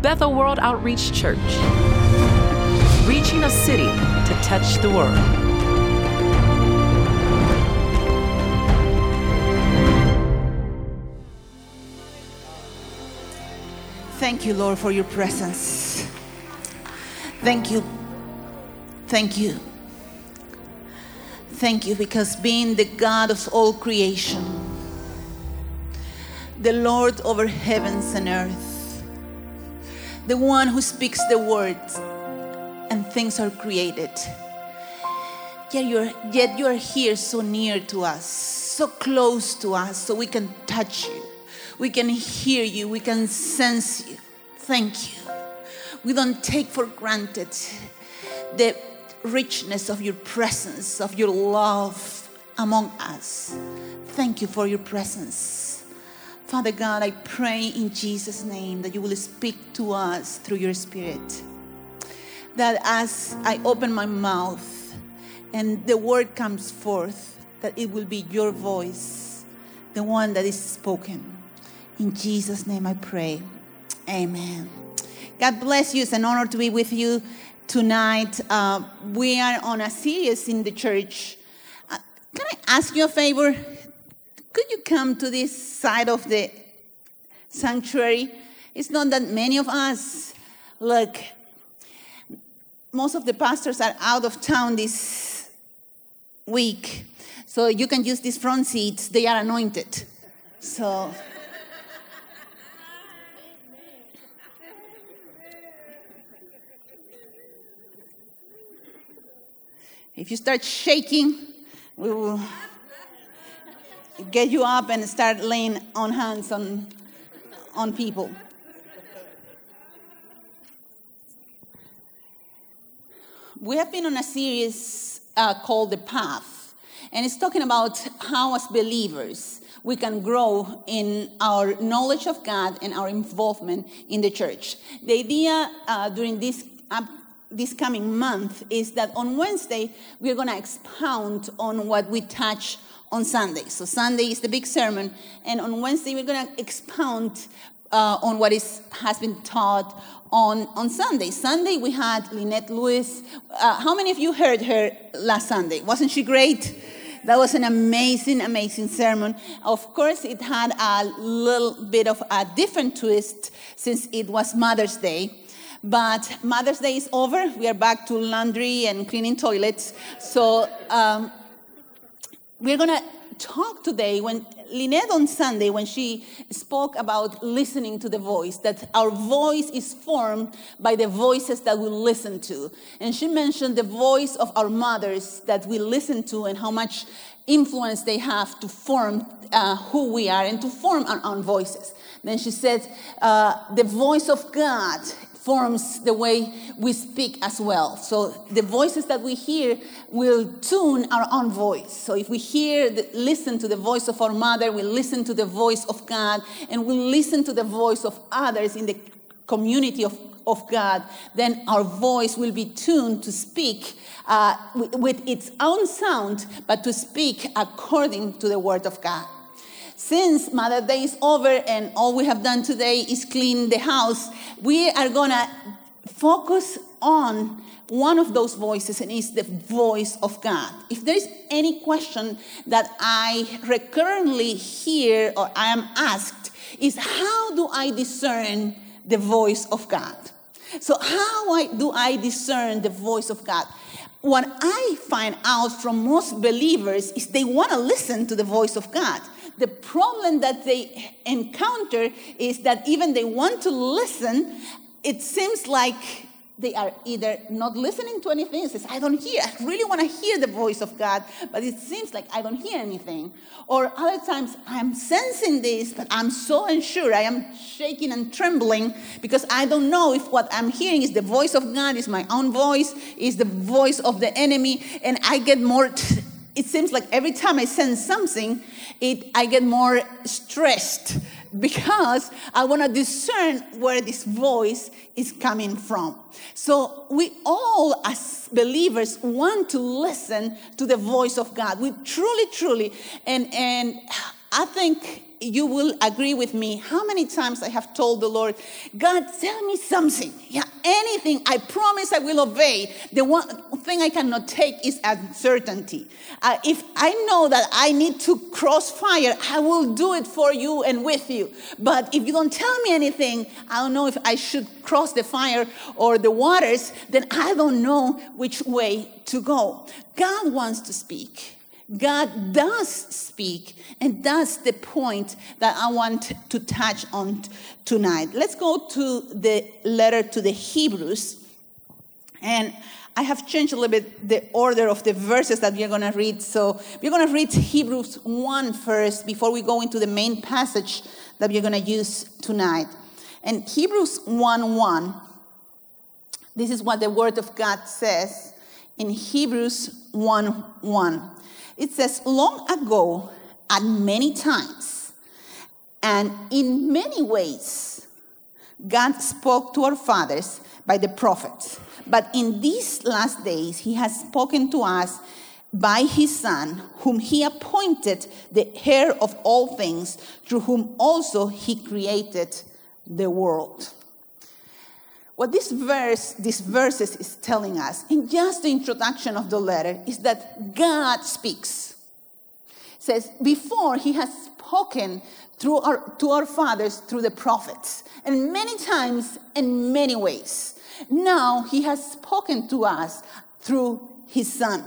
Bethel World Outreach Church, reaching a city to touch the world. Thank you, Lord, for your presence. Thank you. Thank you. Thank you because being the God of all creation, the Lord over heavens and earth, the one who speaks the words and things are created. Yet you're, yet you are here so near to us, so close to us, so we can touch you, we can hear you, we can sense you. Thank you. We don't take for granted the richness of your presence, of your love among us. Thank you for your presence. Father God, I pray in Jesus' name that you will speak to us through your Spirit. That as I open my mouth and the word comes forth, that it will be your voice, the one that is spoken. In Jesus' name I pray. Amen. God bless you. It's an honor to be with you tonight. Uh, we are on a series in the church. Uh, can I ask you a favor? Could you come to this side of the sanctuary? It's not that many of us. Look, most of the pastors are out of town this week, so you can use these front seats. They are anointed. So. If you start shaking, we will get you up and start laying on hands on, on people. We have been on a series uh, called The Path, and it's talking about how, as believers, we can grow in our knowledge of God and our involvement in the church. The idea uh, during this this coming month is that on Wednesday, we're going to expound on what we touch on Sunday. So, Sunday is the big sermon, and on Wednesday, we're going to expound uh, on what is, has been taught on, on Sunday. Sunday, we had Lynette Lewis. Uh, how many of you heard her last Sunday? Wasn't she great? That was an amazing, amazing sermon. Of course, it had a little bit of a different twist since it was Mother's Day. But Mother's Day is over. We are back to laundry and cleaning toilets. So um, we're going to talk today when Lynette on Sunday, when she spoke about listening to the voice, that our voice is formed by the voices that we listen to. And she mentioned the voice of our mothers that we listen to and how much influence they have to form uh, who we are and to form our own voices. Then she said, uh, the voice of God forms the way we speak as well. So the voices that we hear will tune our own voice. So if we hear, the, listen to the voice of our mother, we listen to the voice of God, and we listen to the voice of others in the community of, of God, then our voice will be tuned to speak uh, with, with its own sound, but to speak according to the word of God. Since Mother Day is over and all we have done today is clean the house, we are going to focus on one of those voices and it's the voice of God. If there is any question that I recurrently hear or I am asked is how do I discern the voice of God? So how I, do I discern the voice of God? What I find out from most believers is they want to listen to the voice of God. The problem that they encounter is that even they want to listen, it seems like they are either not listening to anything, it says, I don't hear, I really want to hear the voice of God, but it seems like I don't hear anything. Or other times, I'm sensing this, but I'm so unsure, I am shaking and trembling because I don't know if what I'm hearing is the voice of God, is my own voice, is the voice of the enemy, and I get more. T- it seems like every time I sense something, it, I get more stressed because I want to discern where this voice is coming from. So we all, as believers, want to listen to the voice of God. We truly, truly, and and I think you will agree with me how many times I have told the Lord, God, tell me something. Yeah, anything. I promise I will obey. The one thing I cannot take is uncertainty. Uh, if I know that I need to cross fire, I will do it for you and with you. But if you don't tell me anything, I don't know if I should cross the fire or the waters, then I don't know which way to go. God wants to speak. God does speak, and that's the point that I want to touch on tonight. Let's go to the letter to the Hebrews. And I have changed a little bit the order of the verses that we're going to read. So we're going to read Hebrews 1 first before we go into the main passage that we're going to use tonight. And Hebrews 1 1, this is what the Word of God says in Hebrews 1 1. It says, Long ago, and many times, and in many ways, God spoke to our fathers by the prophets. But in these last days, He has spoken to us by His Son, whom He appointed the heir of all things, through whom also He created the world. What this verse, these verses is telling us, in just the introduction of the letter, is that God speaks. It says, before he has spoken through our, to our fathers through the prophets, and many times in many ways. Now he has spoken to us through his son.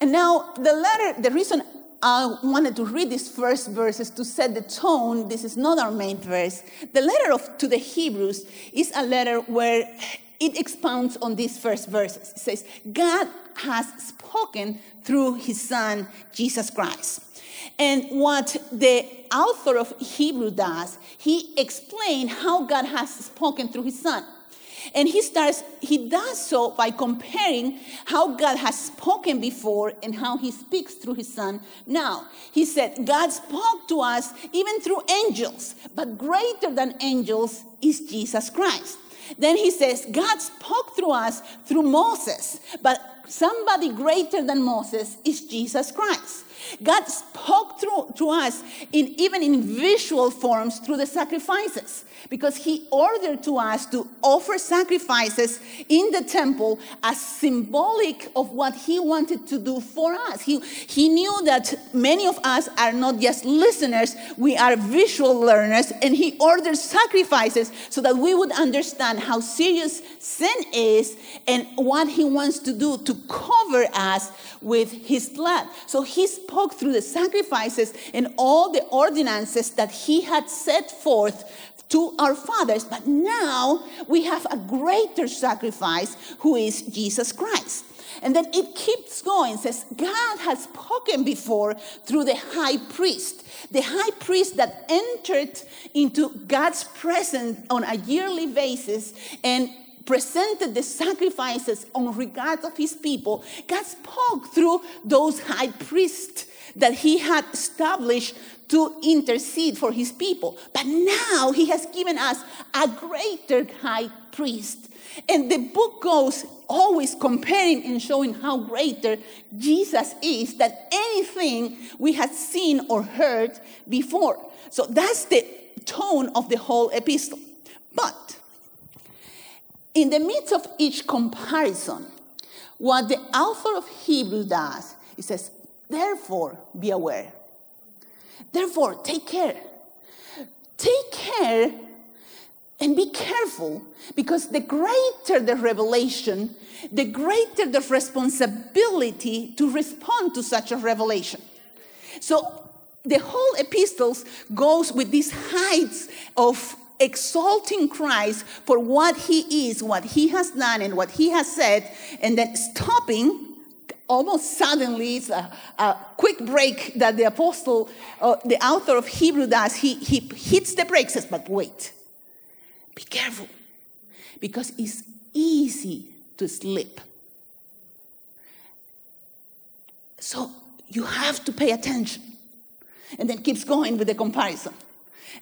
And now the letter, the reason I wanted to read these first verses to set the tone. This is not our main verse. The letter of, to the Hebrews is a letter where it expounds on these first verses. It says, God has spoken through his son, Jesus Christ. And what the author of Hebrew does, he explains how God has spoken through his son. And he starts, he does so by comparing how God has spoken before and how he speaks through his son now. He said, God spoke to us even through angels, but greater than angels is Jesus Christ. Then he says, God spoke through us through Moses, but somebody greater than Moses is Jesus Christ. God spoke through to us in even in visual forms through the sacrifices because he ordered to us to offer sacrifices in the temple as symbolic of what he wanted to do for us. He, he knew that many of us are not just listeners, we are visual learners, and he ordered sacrifices so that we would understand how serious sin is and what he wants to do to cover us with his blood. So he spoke through the sacrifices and all the ordinances that he had set forth to our fathers. But now we have a greater sacrifice who is Jesus Christ. And then it keeps going, says, God has spoken before through the high priest, the high priest that entered into God's presence on a yearly basis and presented the sacrifices on regard of his people. God spoke through those high priests that he had established to intercede for his people. But now he has given us a greater high priest. And the book goes always comparing and showing how greater Jesus is than anything we had seen or heard before. So that's the tone of the whole epistle. But in the midst of each comparison, what the author of Hebrew does, he says, therefore be aware. Therefore, take care. Take care and be careful because the greater the revelation, the greater the responsibility to respond to such a revelation. So the whole epistles goes with these heights of exalting Christ for what he is, what he has done, and what he has said, and then stopping almost suddenly, it's a, a, quick break that the apostle, uh, the author of Hebrew does. He, he hits the brakes, says, but wait, be careful, because it's easy to slip. So you have to pay attention. And then keeps going with the comparison.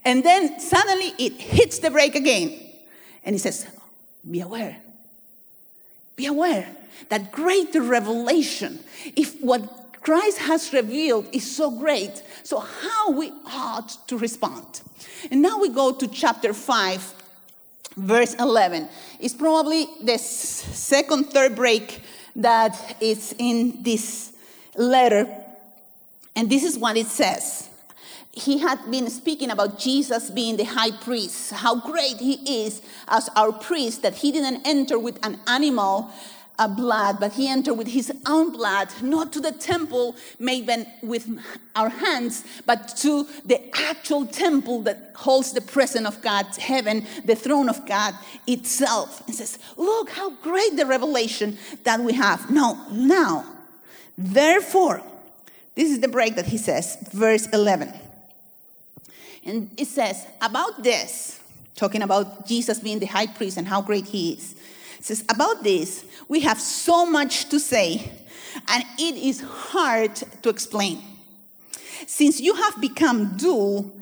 And then suddenly it hits the brake again. And he says, Be aware. Be aware that greater revelation, if what Christ has revealed is so great. So, how we ought to respond. And now we go to chapter 5, verse 11. It's probably the second, third break that is in this letter. And this is what it says. He had been speaking about Jesus being the high priest, how great he is as our priest, that he didn't enter with an animal uh, blood, but he entered with his own blood, not to the temple made with our hands, but to the actual temple that holds the presence of God's heaven, the throne of God itself. And says, Look how great the revelation that we have. No, now, therefore, this is the break that he says, verse 11. And it says, About this, talking about Jesus being the high priest and how great he is says, About this, we have so much to say, and it is hard to explain. Since you have become dull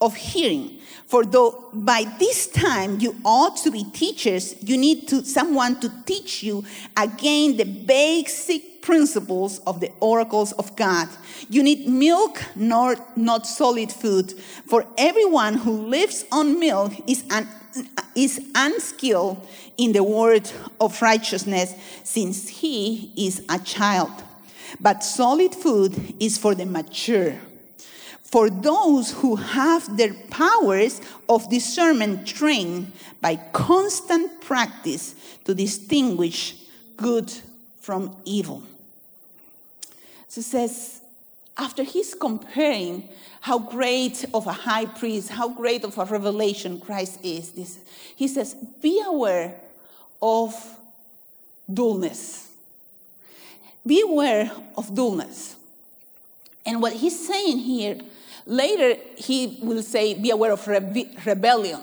of hearing, for though by this time you ought to be teachers, you need to, someone to teach you again the basic principles of the oracles of God. You need milk, not, not solid food. For everyone who lives on milk is an is unskilled in the word of righteousness since he is a child. But solid food is for the mature, for those who have their powers of discernment trained by constant practice to distinguish good from evil. So says, after he's comparing how great of a high priest, how great of a revelation Christ is. This, he says, be aware of dullness. Be aware of dullness. And what he's saying here, later he will say, be aware of rebe- rebellion,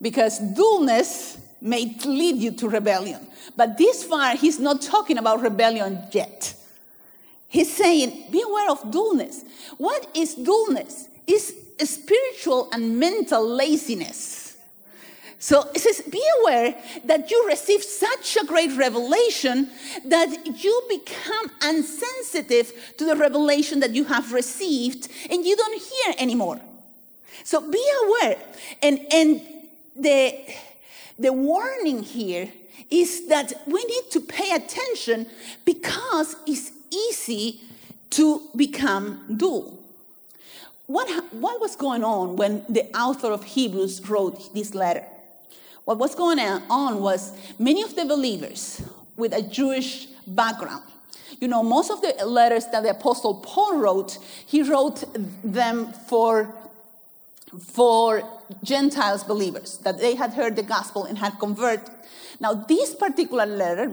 because dullness may lead you to rebellion. But this far, he's not talking about rebellion yet. He's saying, be aware of dullness. What is dullness? It's spiritual and mental laziness. So it says, be aware that you receive such a great revelation that you become insensitive to the revelation that you have received and you don't hear anymore. So be aware. And, and the, the warning here is that we need to pay attention because it's easy to become dull. What, what was going on when the author of Hebrews wrote this letter? What was going on was many of the believers with a Jewish background. You know, most of the letters that the Apostle Paul wrote, he wrote them for, for Gentiles believers, that they had heard the gospel and had converted. Now, this particular letter,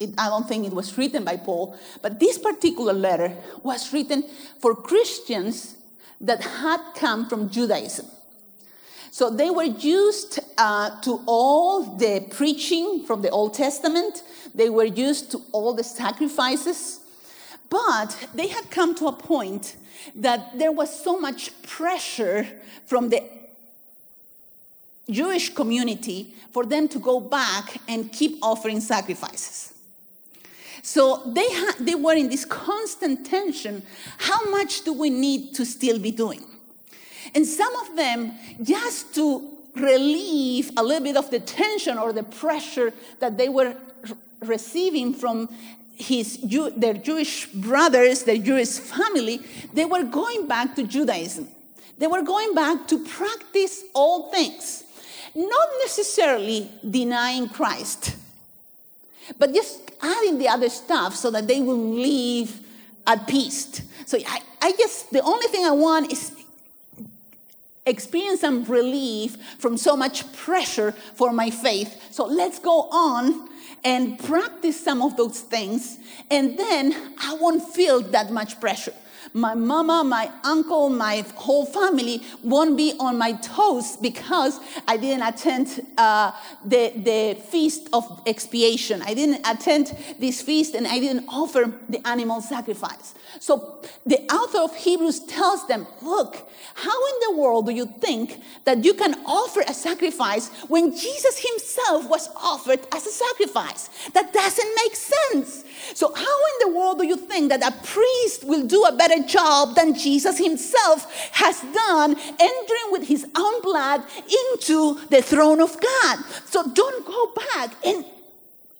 it, I don't think it was written by Paul, but this particular letter was written for Christians that had come from Judaism. So they were used uh, to all the preaching from the Old Testament, they were used to all the sacrifices, but they had come to a point that there was so much pressure from the Jewish community for them to go back and keep offering sacrifices. So they, ha- they were in this constant tension. How much do we need to still be doing? And some of them, just to relieve a little bit of the tension or the pressure that they were receiving from his, Jew- their Jewish brothers, their Jewish family, they were going back to Judaism. They were going back to practice all things, not necessarily denying Christ, but just adding the other stuff so that they will live at peace. So I, I guess the only thing I want is experience some relief from so much pressure for my faith. So let's go on and practice some of those things, and then I won't feel that much pressure. My mama, my uncle, my whole family won't be on my toes because I didn't attend uh, the, the feast of expiation. I didn't attend this feast and I didn't offer the animal sacrifice. So the author of Hebrews tells them, look, how in the world do you think that you can offer a sacrifice when Jesus himself was offered as a sacrifice? That doesn't make sense. So how in the world do you think that a priest will do a better job than Jesus himself has done entering with his own blood into the throne of God? So don't go back and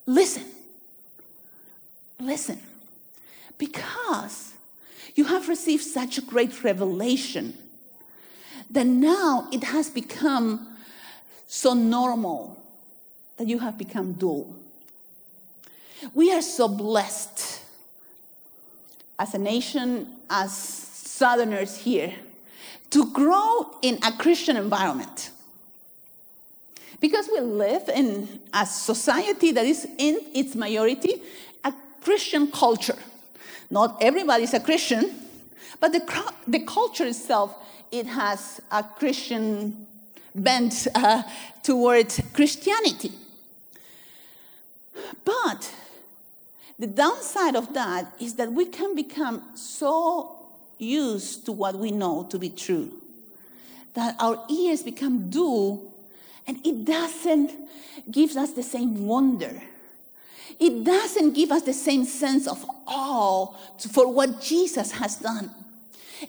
listen. Listen because you have received such a great revelation that now it has become so normal that you have become dull. We are so blessed as a nation, as Southerners here, to grow in a Christian environment. Because we live in a society that is in its majority a Christian culture. Not everybody is a Christian, but the, the culture itself, it has a Christian bent uh, Christianity. But the downside of that is that we can become so used to what we know to be true that our ears become dull and it doesn't give us the same wonder it doesn't give us the same sense of awe for what Jesus has done.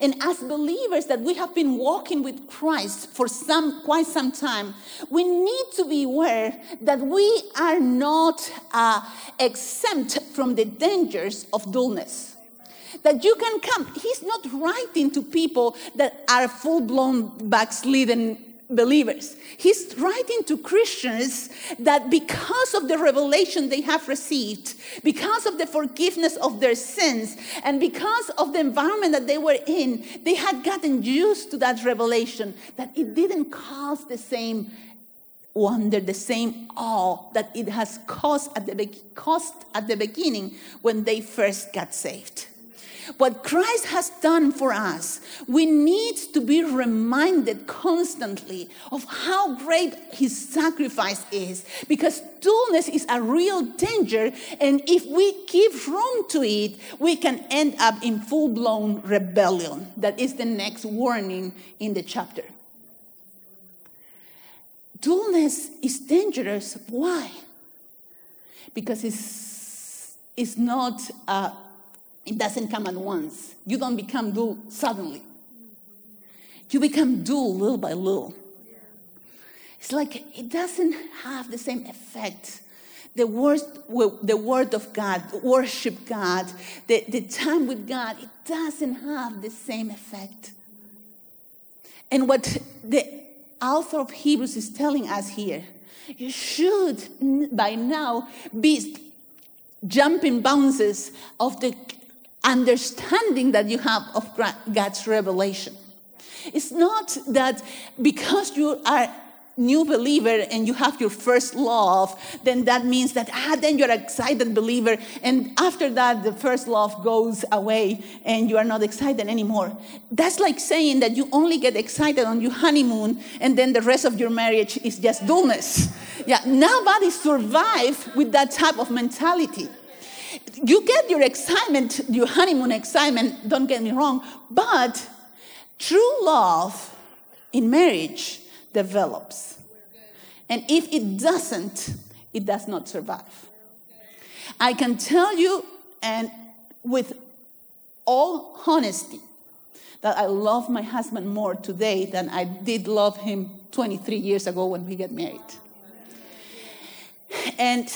And as believers that we have been walking with Christ for some quite some time, we need to be aware that we are not uh, exempt from the dangers of dullness. That you can come. He's not writing to people that are full blown backslidden believers. He's writing to Christians that because of the revelation they have received, because of the forgiveness of their sins, and because of the environment that they were in, they had gotten used to that revelation, that it didn't cause the same wonder, the same awe that it has caused at the, caused at the beginning when they first got saved what Christ has done for us, we need to be reminded constantly of how great his sacrifice is because dullness is a real danger. And if we give room to it, we can end up in full blown rebellion. That is the next warning in the chapter. Dullness is dangerous. Why? Because it's, it's not uh, it doesn't come at once. You don't become dull suddenly. You become dull little by little. It's like it doesn't have the same effect. The word, the word of God, worship God, the, the time with God, it doesn't have the same effect. And what the author of Hebrews is telling us here, you should by now be jumping bounces of the understanding that you have of God's revelation. It's not that because you are new believer and you have your first love, then that means that ah, then you're excited believer, and after that the first love goes away and you are not excited anymore. That's like saying that you only get excited on your honeymoon and then the rest of your marriage is just dullness. Yeah, nobody survive with that type of mentality you get your excitement, your honeymoon excitement, don't get me wrong, but true love in marriage develops. And if it doesn't, it does not survive. I can tell you, and with all honesty, that I love my husband more today than I did love him 23 years ago when we got married. And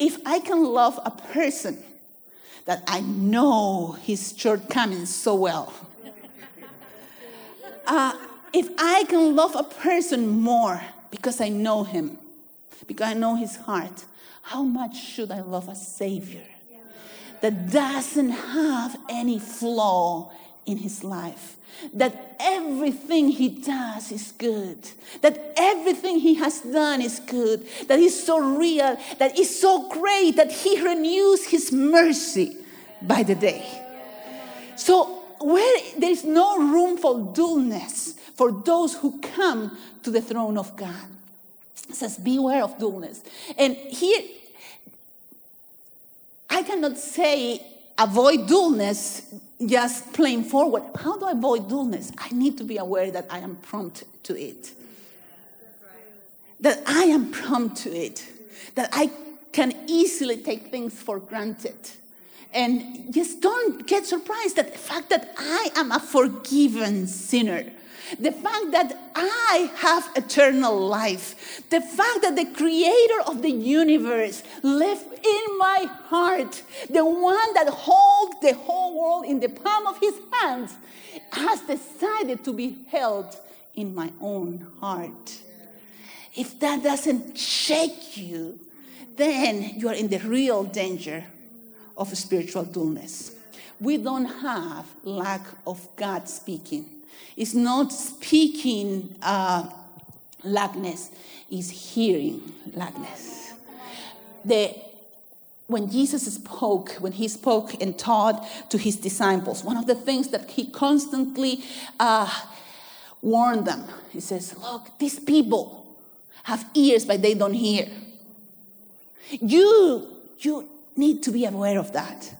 if I can love a person that I know his shortcomings so well, uh, if I can love a person more because I know him, because I know his heart, how much should I love a Savior that doesn't have any flaw in his life? that everything he does is good, that everything he has done is good, that he's so real, that he's so great that he renews his mercy by the day. So, where there's no room for dullness for those who come to the throne of God. It says, Beware of dullness. And here, I cannot say avoid dullness just playing forward. How do I avoid dullness? I need to be aware that I am prompt to it. That I am prompt to it. That I can easily take things for granted. And just don't get surprised at the fact that I am a forgiven sinner. The fact that I have eternal life. The fact that the creator of the universe lives in my heart. The one that holds the whole world in the palm of his hands has decided to be held in my own heart. If that doesn't shake you, then you are in the real danger of spiritual dullness. We don't have lack of God speaking. It's not speaking uh, lackness, it's hearing lackness. The, when Jesus spoke, when he spoke and taught to his disciples, one of the things that he constantly uh, warned them, he says, Look, these people have ears, but they don't hear. You, you need to be aware of that.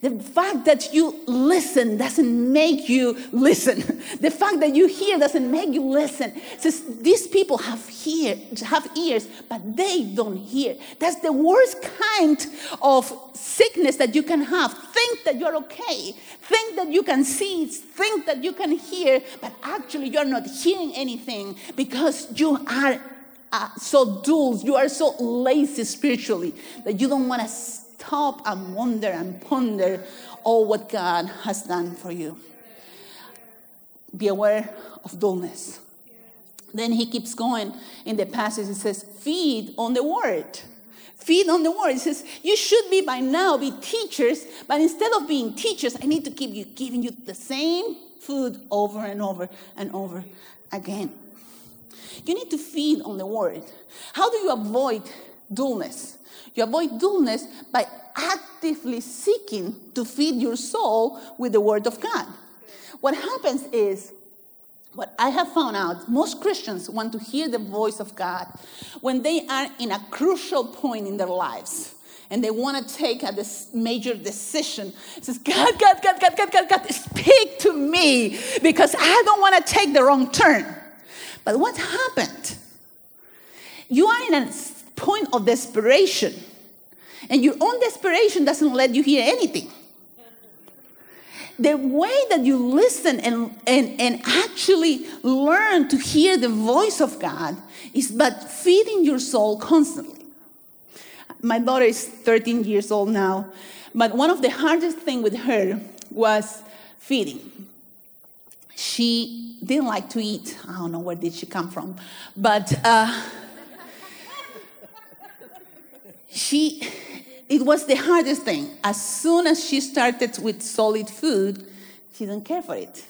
The fact that you listen doesn't make you listen. The fact that you hear doesn't make you listen. Says these people have hear, have ears, but they don't hear. That's the worst kind of sickness that you can have. Think that you're okay. Think that you can see. Think that you can hear, but actually you're not hearing anything because you are uh, so dull. You are so lazy spiritually that you don't want to stop and wonder and ponder all what God has done for you. Be aware of dullness. Then he keeps going in the passage. It says, Feed on the word. Feed on the word. He says, You should be by now be teachers, but instead of being teachers, I need to keep you giving you the same food over and over and over again. You need to feed on the word. How do you avoid dullness? You avoid dullness by actively seeking to feed your soul with the Word of God. What happens is, what I have found out, most Christians want to hear the voice of God when they are in a crucial point in their lives and they want to take a major decision. It says, God, God, God, God, God, God, God, speak to me because I don't want to take the wrong turn. But what happened? You are in a point of desperation. And your own desperation doesn't let you hear anything. The way that you listen and, and, and actually learn to hear the voice of God is by feeding your soul constantly. My daughter is 13 years old now, but one of the hardest things with her was feeding. She didn't like to eat. I don't know where did she come from, but uh, she it was the hardest thing. As soon as she started with solid food, she didn't care for it.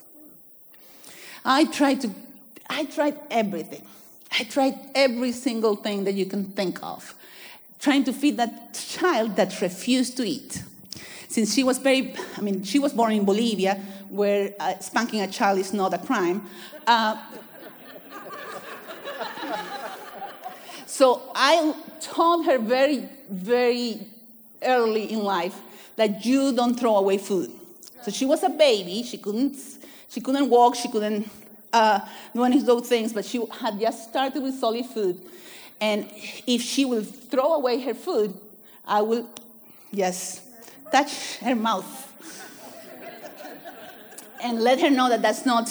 I tried to, I tried everything. I tried every single thing that you can think of, trying to feed that child that refused to eat. Since she was very, I mean, she was born in Bolivia, where uh, spanking a child is not a crime. Uh, so I taught her very, very early in life that you don't throw away food. So she was a baby. She couldn't, she couldn't walk. She couldn't uh, do any of those things. But she had just started with solid food. And if she will throw away her food, I will, yes, touch her mouth and let her know that that's not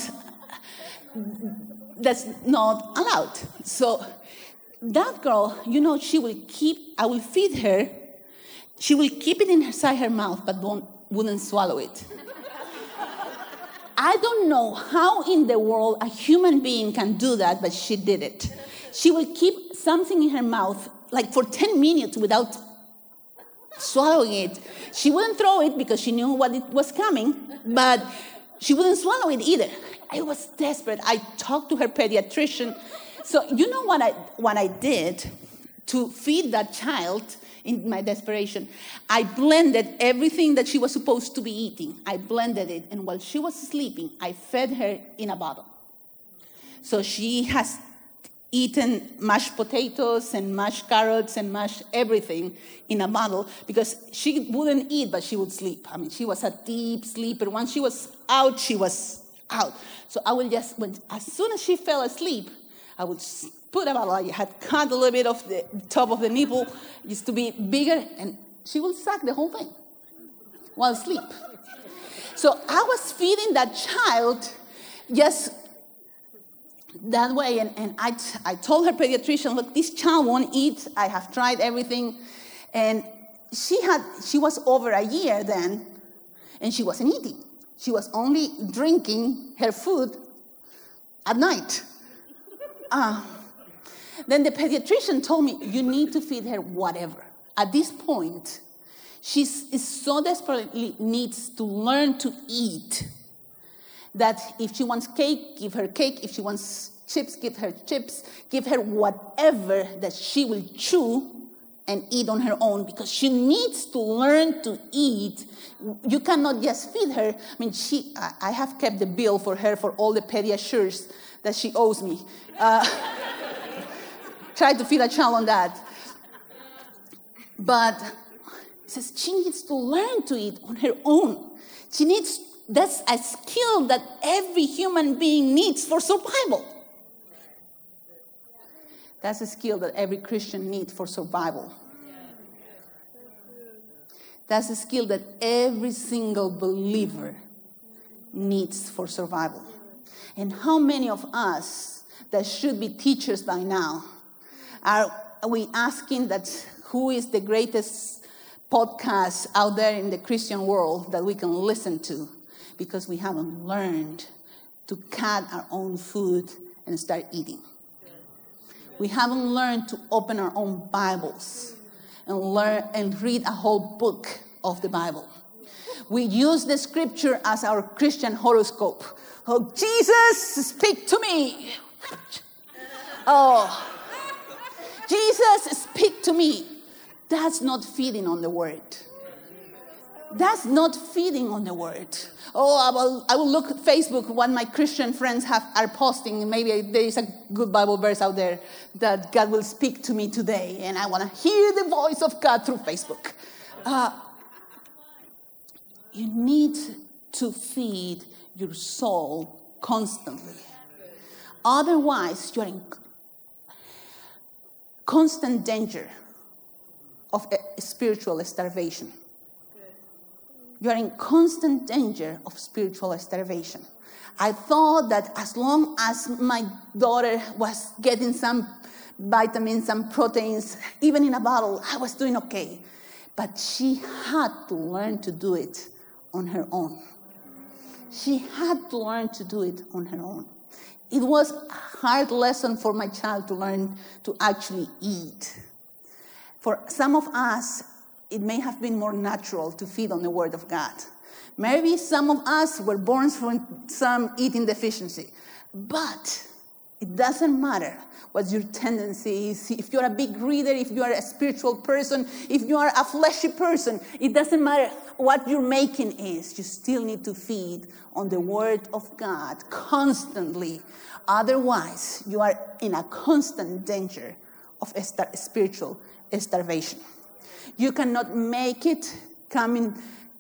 that's not allowed. So that girl, you know, she will keep. I will feed her she will keep it inside her mouth but won't, wouldn't swallow it. I don't know how in the world a human being can do that, but she did it. She will keep something in her mouth like for 10 minutes without swallowing it. She wouldn't throw it because she knew what it was coming, but she wouldn't swallow it either. I was desperate. I talked to her pediatrician. So you know what I what I did to feed that child in my desperation, I blended everything that she was supposed to be eating. I blended it, and while she was sleeping, I fed her in a bottle. So she has eaten mashed potatoes and mashed carrots and mashed everything in a bottle because she wouldn't eat, but she would sleep. I mean, she was a deep sleeper. Once she was out, she was out. So I would just, when, as soon as she fell asleep, I would put a bottle. I had cut a little bit of the top of the nipple used to be bigger, and she would suck the whole thing while asleep. So I was feeding that child just that way. And, and I, t- I told her pediatrician, look, this child won't eat. I have tried everything. And she had, she was over a year then, and she wasn't eating. She was only drinking her food at night. Uh, then the pediatrician told me, you need to feed her whatever. At this point, she is so desperately needs to learn to eat that if she wants cake, give her cake. If she wants chips, give her chips. Give her whatever that she will chew and eat on her own because she needs to learn to eat. You cannot just feed her. I mean, she, I have kept the bill for her for all the pediasures that she owes me. Uh, try to feed a child on that. But says she needs to learn to eat on her own. She needs that's a skill that every human being needs for survival. That's a skill that every Christian needs for survival. That's a skill that every single believer needs for survival. And how many of us that should be teachers by now are we asking that who is the greatest podcast out there in the Christian world that we can listen to? because we haven't learned to cut our own food and start eating. We haven't learned to open our own Bibles and learn and read a whole book of the Bible. We use the scripture as our Christian horoscope. Oh, Jesus, speak to me. Oh, Jesus, speak to me. That's not feeding on the word. That's not feeding on the word. Oh, I will, I will look at Facebook what my Christian friends have, are posting. Maybe there is a good Bible verse out there that God will speak to me today, and I want to hear the voice of God through Facebook. Uh, you need to feed your soul constantly. Otherwise, you're in constant danger of eh, spiritual starvation you are in constant danger of spiritual starvation. I thought that as long as my daughter was getting some vitamins and proteins, even in a bottle, I was doing okay. But she had to learn to do it on her own. She had to learn to do it on her own. It was a hard lesson for my child to learn to actually eat. For some of us, it may have been more natural to feed on the Word of God. Maybe some of us were born from some eating deficiency, but it doesn't matter what your tendency is. If you're a big reader, if you are a spiritual person, if you are a fleshy person, it doesn't matter what your making is. You still need to feed on the Word of God constantly. Otherwise, you are in a constant danger of spiritual starvation. You cannot make it coming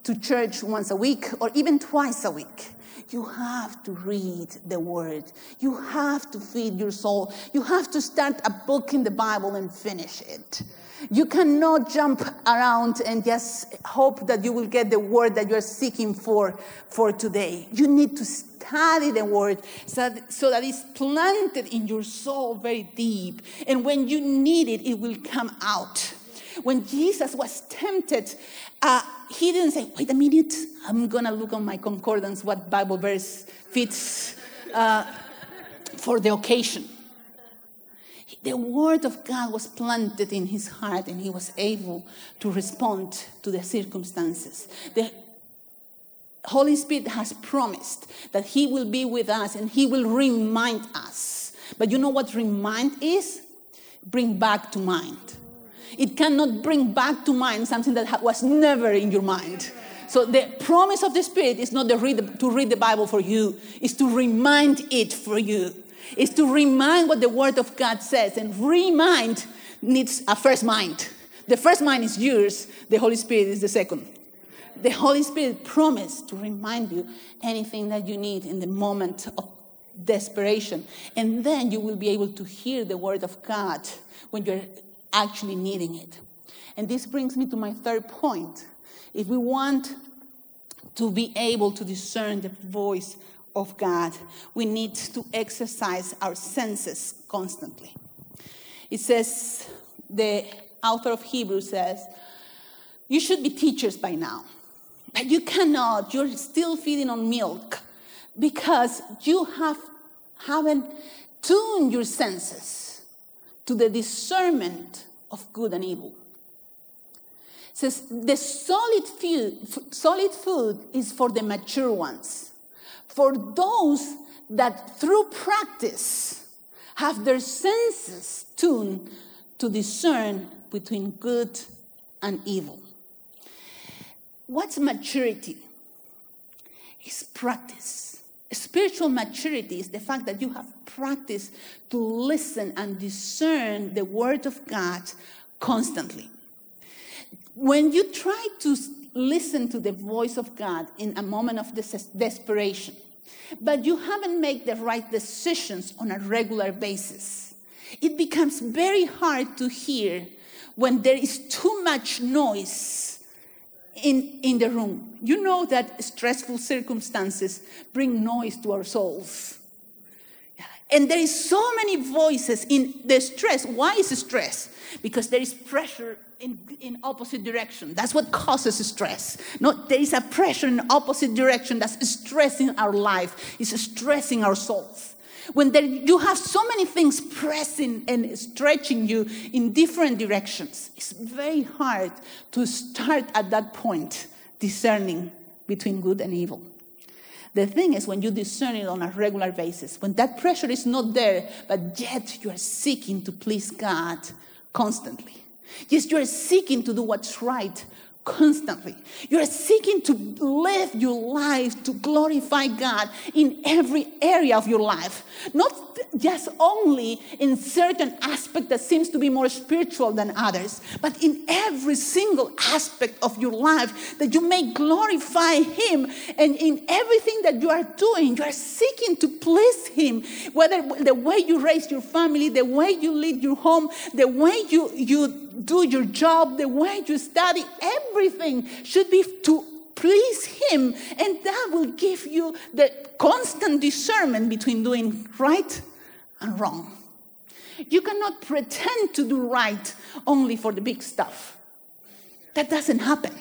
to church once a week or even twice a week. You have to read the word. You have to feed your soul. You have to start a book in the Bible and finish it. You cannot jump around and just hope that you will get the word that you're seeking for for today. You need to study the word so that, so that it's planted in your soul very deep. And when you need it, it will come out. When Jesus was tempted, uh, he didn't say, wait a minute, I'm going to look on my concordance what Bible verse fits uh, for the occasion. The word of God was planted in his heart and he was able to respond to the circumstances. The Holy Spirit has promised that he will be with us and he will remind us. But you know what remind is? bring back to mind. It cannot bring back to mind something that was never in your mind. So the promise of the Spirit is not to read the, to read the Bible for you, it's to remind it for you. It's to remind what the Word of God says. And remind needs a first mind. The first mind is yours, the Holy Spirit is the second. The Holy Spirit promised to remind you anything that you need in the moment of desperation. And then you will be able to hear the Word of God when you're actually needing it. And this brings me to my third point. If we want to be able to discern the voice of God, we need to exercise our senses constantly. It says, the author of Hebrews says, You should be teachers by now, but you cannot. You're still feeding on milk because you have, haven't tuned your senses to the discernment of good and evil. It says the solid food, solid food is for the mature ones, for those that through practice have their senses tuned to discern between good and evil. What's maturity? It's practice. Spiritual maturity is the fact that you have practiced to listen and discern the Word of God constantly. When you try to listen to the voice of God in a moment of desperation, but you haven't made the right decisions on a regular basis, it becomes very hard to hear when there is too much noise in, in the room. You know that stressful circumstances bring noise to our souls. And there is so many voices in the stress. Why is stress? Because there is pressure in, in opposite direction. That's what causes stress. No, there is a pressure in opposite direction that's stressing our life. It's stressing our souls. When there, you have so many things pressing and stretching you in different directions, it's very hard to start at that point discerning between good and evil. The thing is, when you discern it on a regular basis, when that pressure is not there, but yet you are seeking to please God constantly. Yes, you are seeking to do what's right constantly. You're seeking to live your life to glorify God in every area of your life, not just only in certain aspect that seems to be more spiritual than others, but in every single aspect of your life that you may glorify Him. And in everything that you are doing, you are seeking to please Him, whether the way you raise your family, the way you lead your home, the way you, you do your job, the way you study, everything should be to please Him. And that will give you the constant discernment between doing right and wrong. You cannot pretend to do right only for the big stuff. That doesn't happen.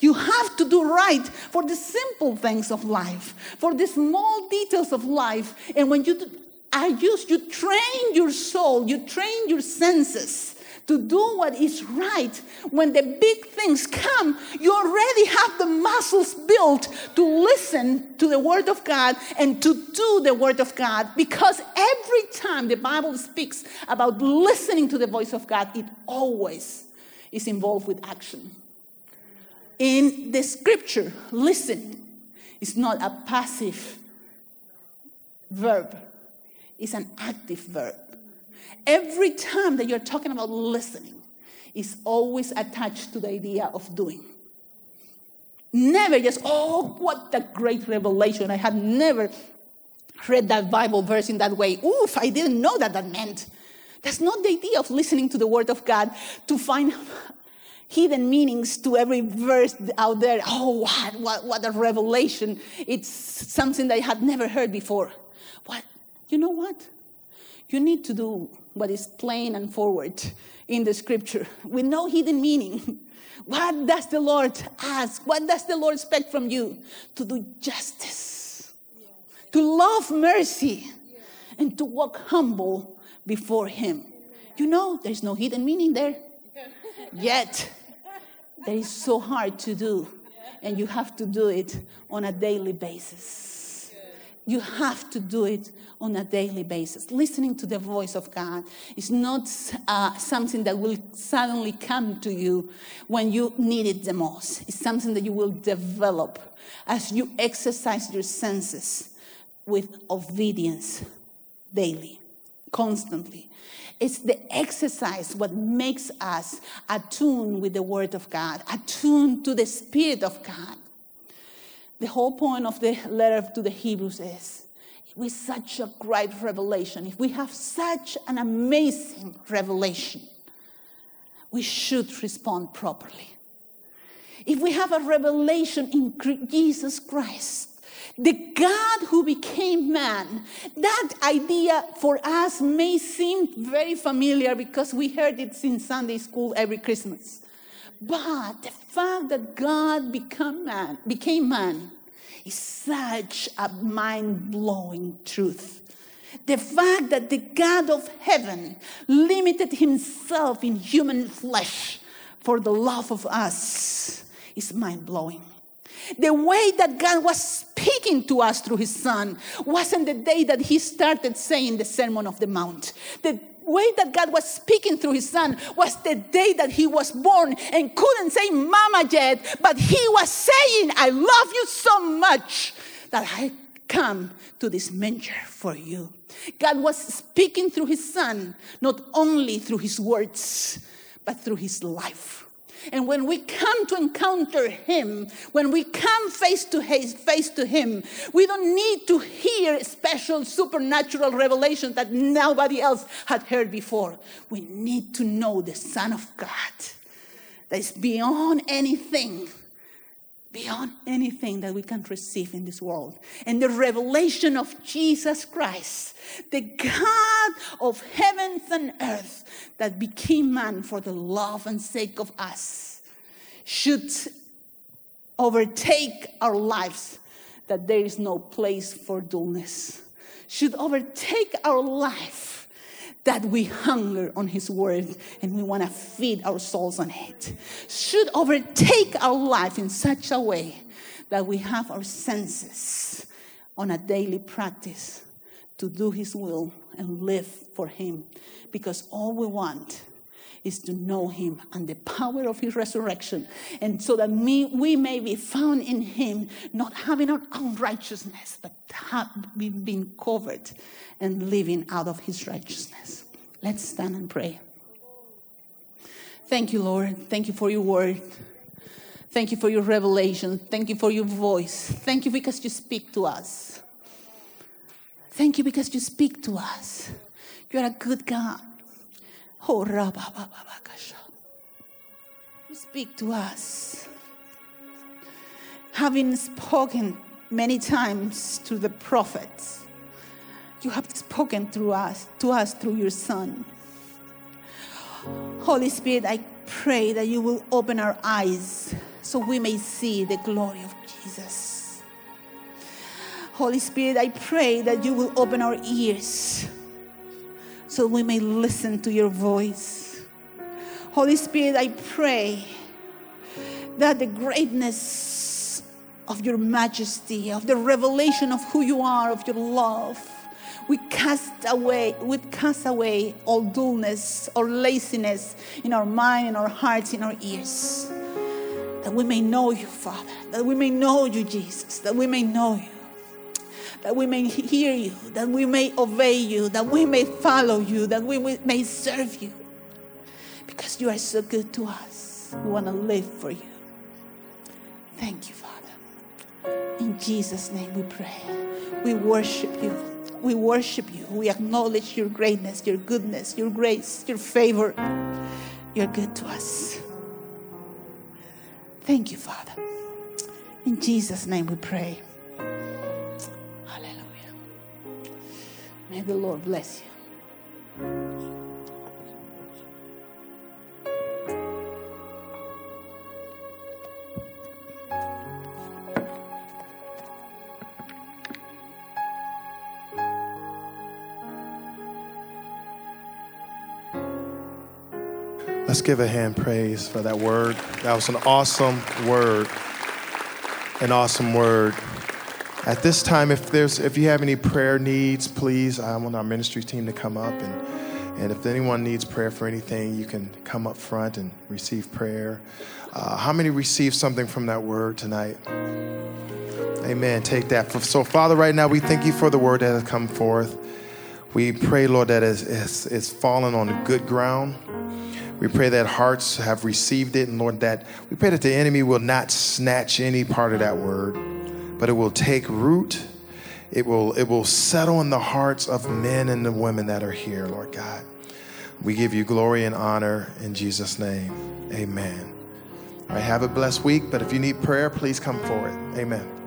You have to do right for the simple things of life, for the small details of life. And when you I use you train your soul, you train your senses to do what is right, when the big things come, you already have the muscles built to listen to the Word of God and to do the Word of God. Because every time the Bible speaks about listening to the voice of God, it always is involved with action. In the scripture, listen is not a passive verb, it's an active verb. Every time that you're talking about listening, is always attached to the idea of doing. Never just, oh, what a great revelation. I had never read that Bible verse in that way. Oof, I didn't know that that meant. That's not the idea of listening to the Word of God to find hidden meanings to every verse out there. Oh, what, what, what a revelation. It's something that I had never heard before. What? You know what? You need to do what is plain and forward in the scripture with no hidden meaning. What does the Lord ask? What does the Lord expect from you? To do justice, to love mercy, and to walk humble before Him. You know, there's no hidden meaning there. Yet, that is so hard to do, and you have to do it on a daily basis You have to do it on a daily basis. Listening to the voice of God is not uh, something that will suddenly come to you when you need it the most. It's something that you will develop as you exercise your senses with obedience daily, constantly. It's the exercise what makes us attuned with the Word of God, attuned to the Spirit of God. The whole point of the letter to the Hebrews is with such a great revelation, if we have such an amazing revelation, we should respond properly. If we have a revelation in Jesus Christ, the God who became man, that idea for us may seem very familiar because we heard it in Sunday school every Christmas. But the fact that God became man, became man is such a mind blowing truth. The fact that the God of heaven limited himself in human flesh for the love of us is mind blowing. The way that God was speaking to us through his son wasn't the day that he started saying the Sermon of the Mount. The way that God was speaking through his son was the day that he was born and couldn't say mama yet, but he was saying, I love you so much that I come to this manger for you. God was speaking through his son, not only through his words, but through his life. And when we come to encounter Him, when we come face to face, face to Him, we don't need to hear special supernatural revelation that nobody else had heard before. We need to know the Son of God that is beyond anything beyond anything that we can receive in this world. And the revelation of Jesus Christ, the God of heavens and earth that became man for the love and sake of us, should overtake our lives that there is no place for dullness, should overtake our life that we hunger on His Word and we want to feed our souls on it should overtake our life in such a way that we have our senses on a daily practice to do His will and live for Him. Because all we want is to know Him and the power of His resurrection, and so that me, we may be found in Him, not having our own righteousness, but having been covered and living out of His righteousness. Let's stand and pray. Thank you, Lord. Thank you for your word. Thank you for your revelation. Thank you for your voice. Thank you because you speak to us. Thank you because you speak to us. You're a good God. Oh, you speak to us. Having spoken many times to the prophets, you have spoken through us, to us through your Son. Holy Spirit, I pray that you will open our eyes so we may see the glory of Jesus. Holy Spirit, I pray that you will open our ears so we may listen to your voice. Holy Spirit, I pray that the greatness of your majesty, of the revelation of who you are, of your love, we cast away, we cast away all dullness or laziness in our mind, in our hearts, in our ears. That we may know you, Father. That we may know you, Jesus. That we may know you. That we may hear you. That we may obey you. That we may follow you. That we may serve you. Because you are so good to us. We want to live for you. Thank you, Father. In Jesus' name we pray. We worship you. We worship you. We acknowledge your greatness, your goodness, your grace, your favor. You're good to us. Thank you, Father. In Jesus' name we pray. May the Lord bless you. Let's give a hand praise for that word. That was an awesome word. An awesome word. At this time, if there's if you have any prayer needs, please, I want our ministry team to come up and and if anyone needs prayer for anything, you can come up front and receive prayer. Uh, how many received something from that word tonight? Amen. Take that. So, Father, right now we thank you for the word that has come forth. We pray, Lord, that it's, it's, it's fallen on good ground. We pray that hearts have received it, and Lord, that we pray that the enemy will not snatch any part of that word, but it will take root. It will, it will settle in the hearts of men and the women that are here, Lord God. We give you glory and honor in Jesus' name. Amen. All right, have a blessed week, but if you need prayer, please come forward. Amen.